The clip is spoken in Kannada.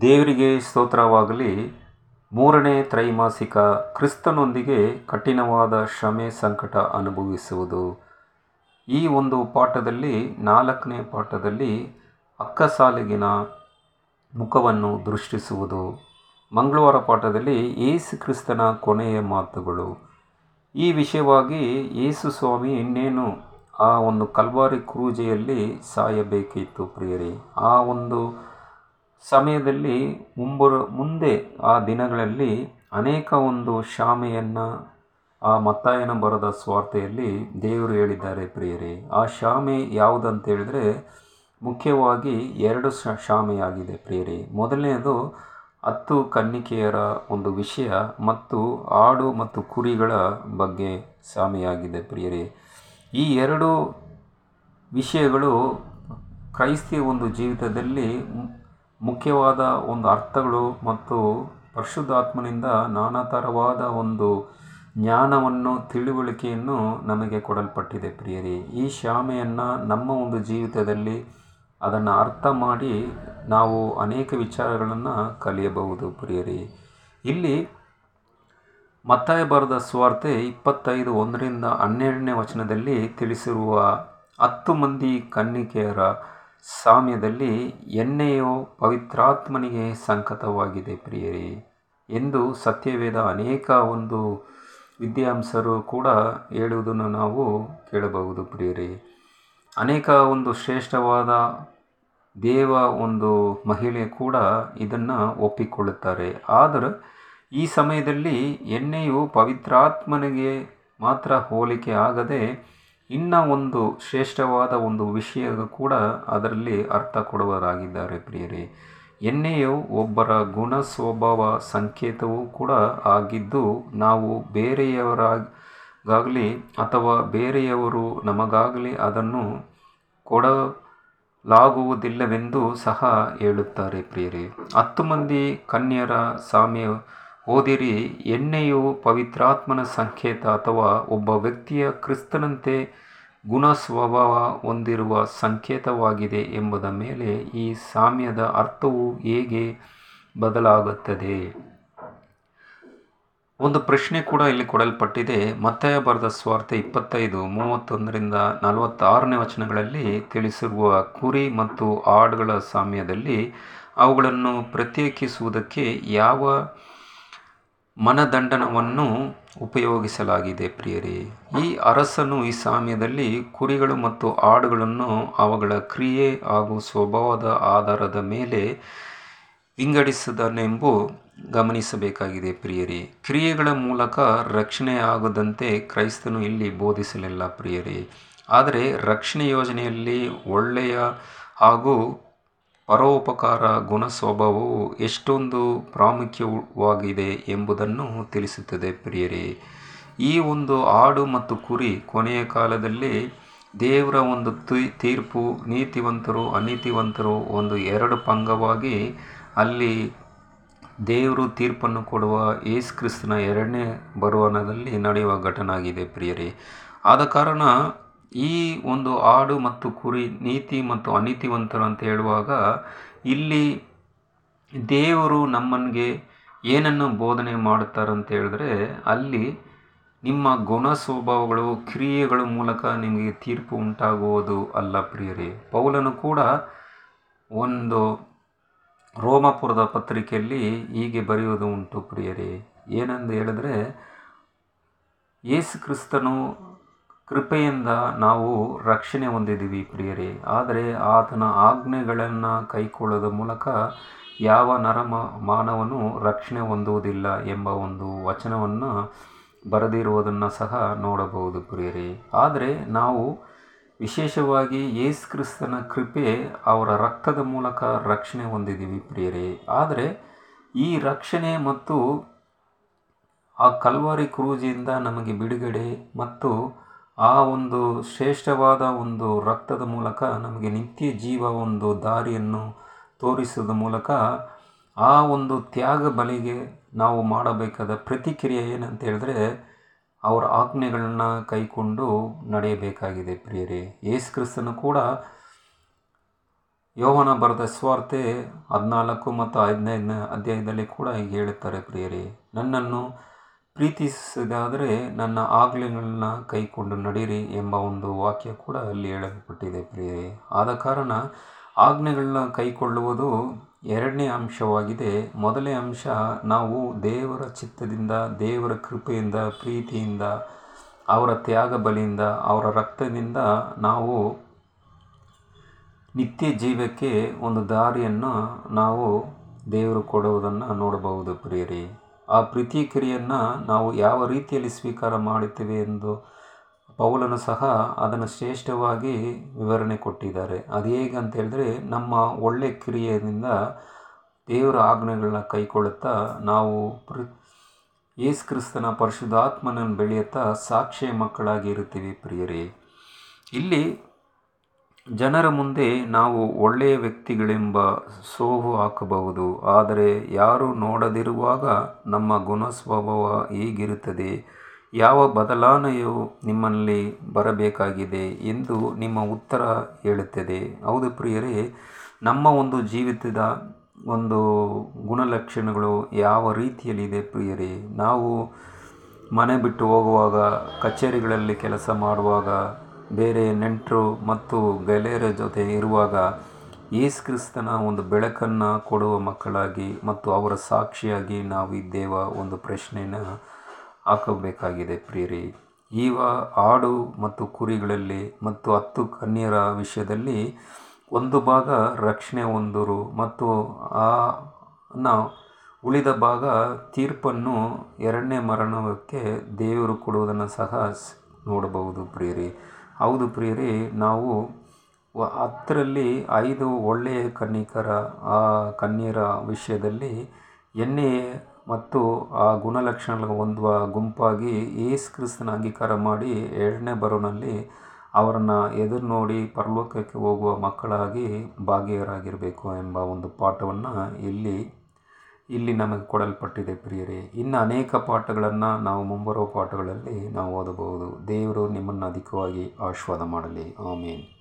ದೇವರಿಗೆ ಸ್ತೋತ್ರವಾಗಲಿ. ಮೂರನೇ ತ್ರೈಮಾಸಿಕ ಕ್ರಿಸ್ತನೊಂದಿಗೆ ಕಠಿಣವಾದ ಶ್ರಮೆ ಸಂಕಟ ಅನುಭವಿಸುವುದು. ಈ ಒಂದು ಪಾಠದಲ್ಲಿ, ನಾಲ್ಕನೇ ಪಾಠದಲ್ಲಿ ಅಕ್ಕಸಾಲಿಗಿನ ಮುಖವನ್ನು ದೃಷ್ಟಿಸುವುದು. ಮಂಗಳವಾರ ಪಾಠದಲ್ಲಿ ಏಸು ಕ್ರಿಸ್ತನ ಕೊನೆಯ ಮಾತುಗಳು. ಈ ವಿಷಯವಾಗಿ ಯೇಸು ಸ್ವಾಮಿ ಇನ್ನೇನು ಆ ಒಂದು ಕಲ್ವಾರಿ ಕ್ರೂಜೆಯಲ್ಲಿ ಸಾಯಬೇಕಿತ್ತು ಪ್ರಿಯರಿ. ಆ ಒಂದು ಸಮಯದಲ್ಲಿ ಮುಂಬರ, ಮುಂದೆ ಆ ದಿನಗಳಲ್ಲಿ ಅನೇಕ ಒಂದು ಶಾಮೆಯನ್ನು ಆ ಮತ್ತಾಯನ ಬರದ ಸ್ವಾರ್ಥೆಯಲ್ಲಿ ದೇವರು ಹೇಳಿದ್ದಾರೆ ಪ್ರಿಯರೇ. ಆ ಶಾಮೆ ಯಾವುದಂತ ಹೇಳಿದ್ರೆ ಮುಖ್ಯವಾಗಿ ಎರಡು ಶಾಮೆಯಾಗಿದೆ ಪ್ರಿಯರೇ. ಮೊದಲನೇದು ಹತ್ತು ಕನ್ನಿಕೆಯರ ಒಂದು ವಿಷಯ ಮತ್ತು ಆಡು ಮತ್ತು ಕುರಿಗಳ ಬಗ್ಗೆ ಶಾಮೆಯಾಗಿದೆ ಪ್ರಿಯರೇ. ಈ ಎರಡು ವಿಷಯಗಳು ಕ್ರೈಸ್ತಿಯ ಒಂದು ಜೀವಿತದಲ್ಲಿ ಮುಖ್ಯವಾದ ಒಂದು ಅರ್ಥಗಳು ಮತ್ತು ಪರಿಶುದ್ಧಾತ್ಮನಿಂದ ನಾನಾ ಥರವಾದ ಒಂದು ಜ್ಞಾನವನ್ನು ತಿಳುವಳಿಕೆಯನ್ನು ನಮಗೆ ಕೊಡಲ್ಪಟ್ಟಿದೆ ಪ್ರಿಯರೇ. ಈ ಶಾಮೆಯನ್ನು ನಮ್ಮ ಒಂದು ಜೀವಿತದಲ್ಲಿ ಅದನ್ನು ಅರ್ಥ ಮಾಡಿ ನಾವು ಅನೇಕ ವಿಚಾರಗಳನ್ನು ಕಲಿಯಬಹುದು ಪ್ರಿಯರೇ. ಇಲ್ಲಿ ಮತ್ತಾಯ ಬರೆದ ಸ್ವಾರ್ತೆ ಇಪ್ಪತ್ತೈದು ಒಂದರಿಂದ ಹನ್ನೆರಡನೇ ವಚನದಲ್ಲಿ ತಿಳಿಸಿರುವ ಹತ್ತು ಮಂದಿ ಕನ್ನಿಕೆಯರ ಸಾಮ್ಯದಲ್ಲಿ ಎಣ್ಣೆಯು ಪವಿತ್ರಾತ್ಮನಿಗೆ ಸಂಕತವಾಗಿದೆ ಪ್ರಿಯರೇ ಎಂದು ಸತ್ಯವೇದ ಅನೇಕ ಒಂದು ವಿದ್ಯಾಂಸರು ಕೂಡ ಹೇಳುವುದನ್ನು ನಾವು ಕೇಳಬಹುದು ಪ್ರಿಯರೇ. ಅನೇಕ ಒಂದು ಶ್ರೇಷ್ಠವಾದ ದೇವ ಒಂದು ಮಹಿಳೆ ಕೂಡ ಇದನ್ನು ಒಪ್ಪಿಕೊಳ್ಳುತ್ತಾರೆ. ಆದರೆ ಈ ಸಮಯದಲ್ಲಿ ಎಣ್ಣೆಯು ಪವಿತ್ರಾತ್ಮನಿಗೆ ಮಾತ್ರ ಹೋಲಿಕೆ ಆಗದೆ ಇನ್ನು ಒಂದು ಶ್ರೇಷ್ಠವಾದ ಒಂದು ವಿಷಯ ಕೂಡ ಅದರಲ್ಲಿ ಅರ್ಥ ಕೊಡುವರಾಗಿದ್ದಾರೆ ಪ್ರಿಯರೇ. ಎಣ್ಣೆಯು ಒಬ್ಬರ ಗುಣ ಸ್ವಭಾವ ಸಂಕೇತವೂ ಕೂಡ ಆಗಿದ್ದು, ನಾವು ಬೇರೆಯವರಾಗಲಿ ಅಥವಾ ಬೇರೆಯವರು ನಮಗಾಗಲಿ ಅದನ್ನು ಕೊಡಲಾಗುವುದಿಲ್ಲವೆಂದು ಸಹ ಹೇಳುತ್ತಾರೆ ಪ್ರಿಯರೇ. ಹತ್ತು ಮಂದಿ ಕನ್ಯರ ಸಾಮ್ಯ ಓದಿರಿ, ಎಣ್ಣೆಯು ಪವಿತ್ರಾತ್ಮನ ಸಂಕೇತ ಅಥವಾ ಒಬ್ಬ ವ್ಯಕ್ತಿಯ ಕ್ರಿಸ್ತನಂತೆ ಗುಣ ಸ್ವಭಾವ ಹೊಂದಿರುವ ಸಂಕೇತವಾಗಿದೆ ಎಂಬುದ ಮೇಲೆ ಈ ಸಾಮ್ಯದ ಅರ್ಥವು ಹೇಗೆ ಬದಲಾಗುತ್ತದೆ? ಒಂದು ಪ್ರಶ್ನೆ ಕೂಡ ಇಲ್ಲಿ ಕೊಡಲ್ಪಟ್ಟಿದೆ. ಮತ್ತಾಯ ಬರೆದ ಸ್ವಾರ್ಥ ಇಪ್ಪತ್ತೈದು, ಮೂವತ್ತೊಂದರಿಂದ ನಲವತ್ತಾರನೇ ವಚನಗಳಲ್ಲಿ ತಿಳಿಸಿರುವ ಕುರಿ ಮತ್ತು ಆಡುಗಳ ಸಾಮ್ಯದಲ್ಲಿ ಅವುಗಳನ್ನು ಪ್ರತ್ಯೇಕಿಸುವುದಕ್ಕೆ ಯಾವ ಮನದಂಡನವನ್ನು ಉಪಯೋಗಿಸಲಾಗಿದೆ ಪ್ರಿಯರೇ. ಈ ಅರಸನು ಈ ಸಾಮ್ಯದಲ್ಲಿ ಕುರಿಗಳು ಮತ್ತು ಆಡುಗಳನ್ನು ಅವುಗಳ ಕ್ರಿಯೆ ಹಾಗೂ ಸ್ವಭಾವದ ಆಧಾರದ ಮೇಲೆ ವಿಂಗಡಿಸಿದನೆಂಬು ಗಮನಿಸಬೇಕಾಗಿದೆ ಪ್ರಿಯರೇ. ಕ್ರಿಯೆಗಳ ಮೂಲಕ ರಕ್ಷಣೆ ಆಗದಂತೆ ಕ್ರೈಸ್ತನು ಇಲ್ಲಿ ಬೋಧಿಸಲಿಲ್ಲ ಪ್ರಿಯರೇ. ಆದರೆ ರಕ್ಷಣೆ ಯೋಜನೆಯಲ್ಲಿ ಒಳ್ಳೆಯ ಹಾಗೂ ಪರೋಪಕಾರ ಗುಣ ಸ್ವಭಾವವು ಎಷ್ಟೊಂದು ಪ್ರಾಮುಖ್ಯವಾಗಿದೆ ಎಂಬುದನ್ನು ತಿಳಿಸುತ್ತದೆ ಪ್ರಿಯರೇ. ಈ ಒಂದು ಆಡು ಮತ್ತು ಕುರಿ ಕೊನೆಯ ಕಾಲದಲ್ಲಿ ದೇವರ ಒಂದು ತೀರ್ಪು, ನೀತಿವಂತರು, ಅನೀತಿವಂತರು ಒಂದು ಎರಡು ಪಂಗವಾಗಿ ಅಲ್ಲಿ ದೇವರು ತೀರ್ಪನ್ನು ಕೊಡುವ ಯೇಸು ಕ್ರಿಸ್ತನ ಎರಡನೇ ಬರುವನದಲ್ಲಿ ನಡೆಯುವ ಘಟನೆ ಆಗಿದೆ ಪ್ರಿಯರೇ. ಆದ ಕಾರಣ ಈ ಒಂದು ಆಡು ಮತ್ತು ಕುರಿ ನೀತಿ ಮತ್ತು ಅನೀತಿವಂತರು ಅಂತ ಹೇಳುವಾಗ ಇಲ್ಲಿ ದೇವರು ನಮ್ಮನಿಗೆ ಏನನ್ನು ಬೋಧನೆ ಮಾಡುತ್ತಾರೆ ಅಂತ ಹೇಳಿದ್ರೆ ಅಲ್ಲಿ ನಿಮ್ಮ ಗುಣ ಸ್ವಭಾವಗಳು, ಕ್ರಿಯೆಗಳ ಮೂಲಕ ನಿಮಗೆ ತೀರ್ಪು ಉಂಟಾಗುವುದು ಅಲ್ಲ ಪ್ರಿಯರೇ. ಪೌಲನು ಕೂಡ ಒಂದು ರೋಮಪುರದ ಪತ್ರಿಕೆಯಲ್ಲಿ ಹೀಗೆ ಬರೆಯುವುದು ಉಂಟು ಪ್ರಿಯರೇ. ಏನೆಂದು ಹೇಳಿದ್ರೆ, ಯೇಸು ಕ್ರಿಸ್ತನು ಕೃಪೆಯಿಂದ ನಾವು ರಕ್ಷಣೆ ಹೊಂದಿದ್ದೀವಿ ಪ್ರಿಯರೇ. ಆದರೆ ಆತನ ಆಜ್ಞೆಗಳನ್ನು ಕೈಕೊಳ್ಳೋದ ಮೂಲಕ ಯಾವ ನರಮ ಮಾನವನು ರಕ್ಷಣೆ ಹೊಂದುವುದಿಲ್ಲ ಎಂಬ ಒಂದು ವಚನವನ್ನು ಬರೆದಿರುವುದನ್ನು ಸಹ ನೋಡಬಹುದು ಪ್ರಿಯರೇ. ಆದರೆ ನಾವು ವಿಶೇಷವಾಗಿ ಯೇಸು ಕ್ರಿಸ್ತನ ಕೃಪೆ ಅವರ ರಕ್ತದ ಮೂಲಕ ರಕ್ಷಣೆ ಹೊಂದಿದ್ದೀವಿ ಪ್ರಿಯರೇ. ಆದರೆ ಈ ರಕ್ಷಣೆ ಮತ್ತು ಆ ಕಲ್ವಾರಿ ಕ್ರೂಜಿಯಿಂದ ನಮಗೆ ಬಿಡುಗಡೆ ಮತ್ತು ಆ ಒಂದು ಶ್ರೇಷ್ಠವಾದ ಒಂದು ರಕ್ತದ ಮೂಲಕ ನಮಗೆ ನಿತ್ಯ ಜೀವ ಒಂದು ದಾರಿಯನ್ನು ತೋರಿಸೋದ ಮೂಲಕ ಆ ಒಂದು ತ್ಯಾಗ ಬಲಿಗೆ ನಾವು ಮಾಡಬೇಕಾದ ಪ್ರತಿಕ್ರಿಯೆ ಏನಂತ ಹೇಳಿದ್ರೆ ಅವರ ಆಜ್ಞೆಗಳನ್ನ ಕೈಕೊಂಡು ನಡೆಯಬೇಕಾಗಿದೆ ಪ್ರಿಯರೇ. ಯೇಸು ಕ್ರಿಸ್ತನು ಕೂಡ ಯೋವನ ಬರೆದ ಸ್ವಾರ್ಥೆ ಹದಿನಾಲ್ಕು ಮತ್ತು ಹದಿನೈದನೇ ಅಧ್ಯಾಯದಲ್ಲಿ ಕೂಡ ಹೀಗೆ ಹೇಳುತ್ತಾರೆ ಪ್ರಿಯರೇ. ನನ್ನನ್ನು ಪ್ರೀತಿಸಿದಾದರೆ ನನ್ನ ಆಜ್ಞೆಗಳನ್ನ ಕೈಕೊಂಡು ನಡೀರಿ ಎಂಬ ಒಂದು ವಾಕ್ಯ ಕೂಡ ಅಲ್ಲಿ ಹೇಳಲ್ಪಟ್ಟಿದೆ ಪ್ರಿಯರೇ. ಆದ ಕಾರಣ ಆಜ್ಞೆಗಳನ್ನ ಕೈಕೊಳ್ಳುವುದು ಎರಡನೇ ಅಂಶವಾಗಿದೆ. ಮೊದಲನೇ ಅಂಶ, ನಾವು ದೇವರ ಚಿತ್ತದಿಂದ, ದೇವರ ಕೃಪೆಯಿಂದ, ಪ್ರೀತಿಯಿಂದ, ಅವರ ತ್ಯಾಗ ಬಲಿಯಿಂದ, ಅವರ ರಕ್ತದಿಂದ ನಾವು ನಿತ್ಯ ಜೀವಕ್ಕೆ ಒಂದು ದಾರಿಯನ್ನು ನಾವು ದೇವರು ಕೊಡುವುದನ್ನು ನೋಡಬಹುದು ಪ್ರಿಯರೇ. ಆ ಪ್ರೀತಿಕ್ರಿಯೆಯನ್ನು ನಾವು ಯಾವ ರೀತಿಯಲ್ಲಿ ಸ್ವೀಕಾರ ಮಾಡುತ್ತೇವೆ ಎಂದು ಪೌಲನು ಸಹ ಅದನ್ನು ಶ್ರೇಷ್ಠವಾಗಿ ವಿವರಣೆ ಕೊಟ್ಟಿದ್ದಾರೆ. ಅದು ಹೇಗೆ ಹೇಳಿದ್ರೆ, ನಮ್ಮ ಒಳ್ಳೆಯ ಕ್ರಿಯೆಯಿಂದ ದೇವರ ಆಜ್ಞೆಗಳನ್ನ ಕೈಕೊಳ್ಳುತ್ತಾ ನಾವು ಪ್ರ, ಯೇಸು ಕ್ರಿಸ್ತನ ಪರಿಶುದ್ಧಾತ್ಮನನ್ನು ಬೆಳೆಯುತ್ತಾ ಸಾಕ್ಷಿಯ ಮಕ್ಕಳಾಗಿ ಇರುತ್ತೀವಿ ಪ್ರಿಯರೇ. ಇಲ್ಲಿ ಜನರ ಮುಂದೆ ನಾವು ಒಳ್ಳೆಯ ವ್ಯಕ್ತಿಗಳೆಂಬ ಸೋಹು ಹಾಕಬಹುದು. ಆದರೆ ಯಾರು ನೋಡದಿರುವಾಗ ನಮ್ಮ ಗುಣ ಸ್ವಭಾವ ಹೇಗಿರುತ್ತದೆ? ಯಾವ ಬದಲಾವಣೆಯು ನಿಮ್ಮಲ್ಲಿ ಬರಬೇಕಾಗಿದೆ ಎಂದು ನಿಮ್ಮ ಉತ್ತರ ಹೇಳುತ್ತದೆ. ಹೌದು ಪ್ರಿಯರೇ, ನಮ್ಮ ಒಂದು ಜೀವಿತದ ಒಂದು ಗುಣಲಕ್ಷಣಗಳು ಯಾವ ರೀತಿಯಲ್ಲಿದೆ ಪ್ರಿಯರೇ? ನಾವು ಮನೆ ಬಿಟ್ಟು ಹೋಗುವಾಗ, ಕಚೇರಿಗಳಲ್ಲಿ ಕೆಲಸ ಮಾಡುವಾಗ ಬೇರೆ ನೆಂಟರು ಮತ್ತು ಗೆಳೆಯರ ಜೊತೆ ಇರುವಾಗ ಯೇಸು ಕ್ರಿಸ್ತನ ಒಂದು ಬೆಳಕನ್ನು ಕೊಡುವ ಮಕ್ಕಳಾಗಿ ಮತ್ತು ಅವರ ಸಾಕ್ಷಿಯಾಗಿ ನಾವು ಇದ್ದೇವ ಒಂದು ಪ್ರಶ್ನೆಯನ್ನು ಹಾಕಬೇಕಾಗಿದೆ ಪ್ರಿಯರೇ. ಈವ ಆಡು ಮತ್ತು ಕುರಿಗಳಲ್ಲಿ ಮತ್ತು ಹತ್ತು ಕನ್ಯರ ವಿಷಯದಲ್ಲಿ ಒಂದು ಭಾಗ ರಕ್ಷಣೆ ಹೊಂದರು ಮತ್ತು ಆ ಉಳಿದ ಭಾಗ ತೀರ್ಪನ್ನು ಎರಡನೇ ಮರಣಕ್ಕೆ ದೇವರು ಕೊಡುವುದನ್ನು ಸಹ ನೋಡಬಹುದು ಪ್ರಿಯರೇ. ಹೌದು ಪ್ರಿಯರೇ, ನಾವು ಹತ್ತರಲ್ಲಿ ಐದು ಒಳ್ಳೆಯ ಕನ್ನಿಕರ, ಆ ಕನ್ಯರ ವಿಷಯದಲ್ಲಿ ಎಣ್ಣೆ ಮತ್ತು ಆ ಗುಣಲಕ್ಷಣಗಳ ಹೊಂದುವ ಗುಂಪಾಗಿ ಏಸು ಕ್ರಿಸ್ತನ ಅಂಗೀಕಾರ ಮಾಡಿ ಎರಡನೇ ಬರೋನಲ್ಲಿ ಅವರನ್ನು ಎದುರು ನೋಡಿ ಪರಲೋಕಕ್ಕೆ ಹೋಗುವ ಮಕ್ಕಳಾಗಿ ಭಾಗಿಯರಾಗಿರಬೇಕು ಎಂಬ ಒಂದು ಪಾಠವನ್ನು ಇಲ್ಲಿ ಇಲ್ಲಿ ನಮಗೆ ಕೊಡಲ್ಪಟ್ಟಿದೆ ಪ್ರಿಯರೇ. ಇನ್ನು ಅನೇಕ ಪಾಠಗಳನ್ನು ನಾವು ಮುಂಬರುವ ಪಾಠಗಳಲ್ಲಿ ನಾವು ಓದಬಹುದು. ದೇವರು ನಿಮ್ಮನ್ನು ಅಧಿಕವಾಗಿ ಆಶೀರ್ವಾದ ಮಾಡಲಿ. ಆಮೇಲೆ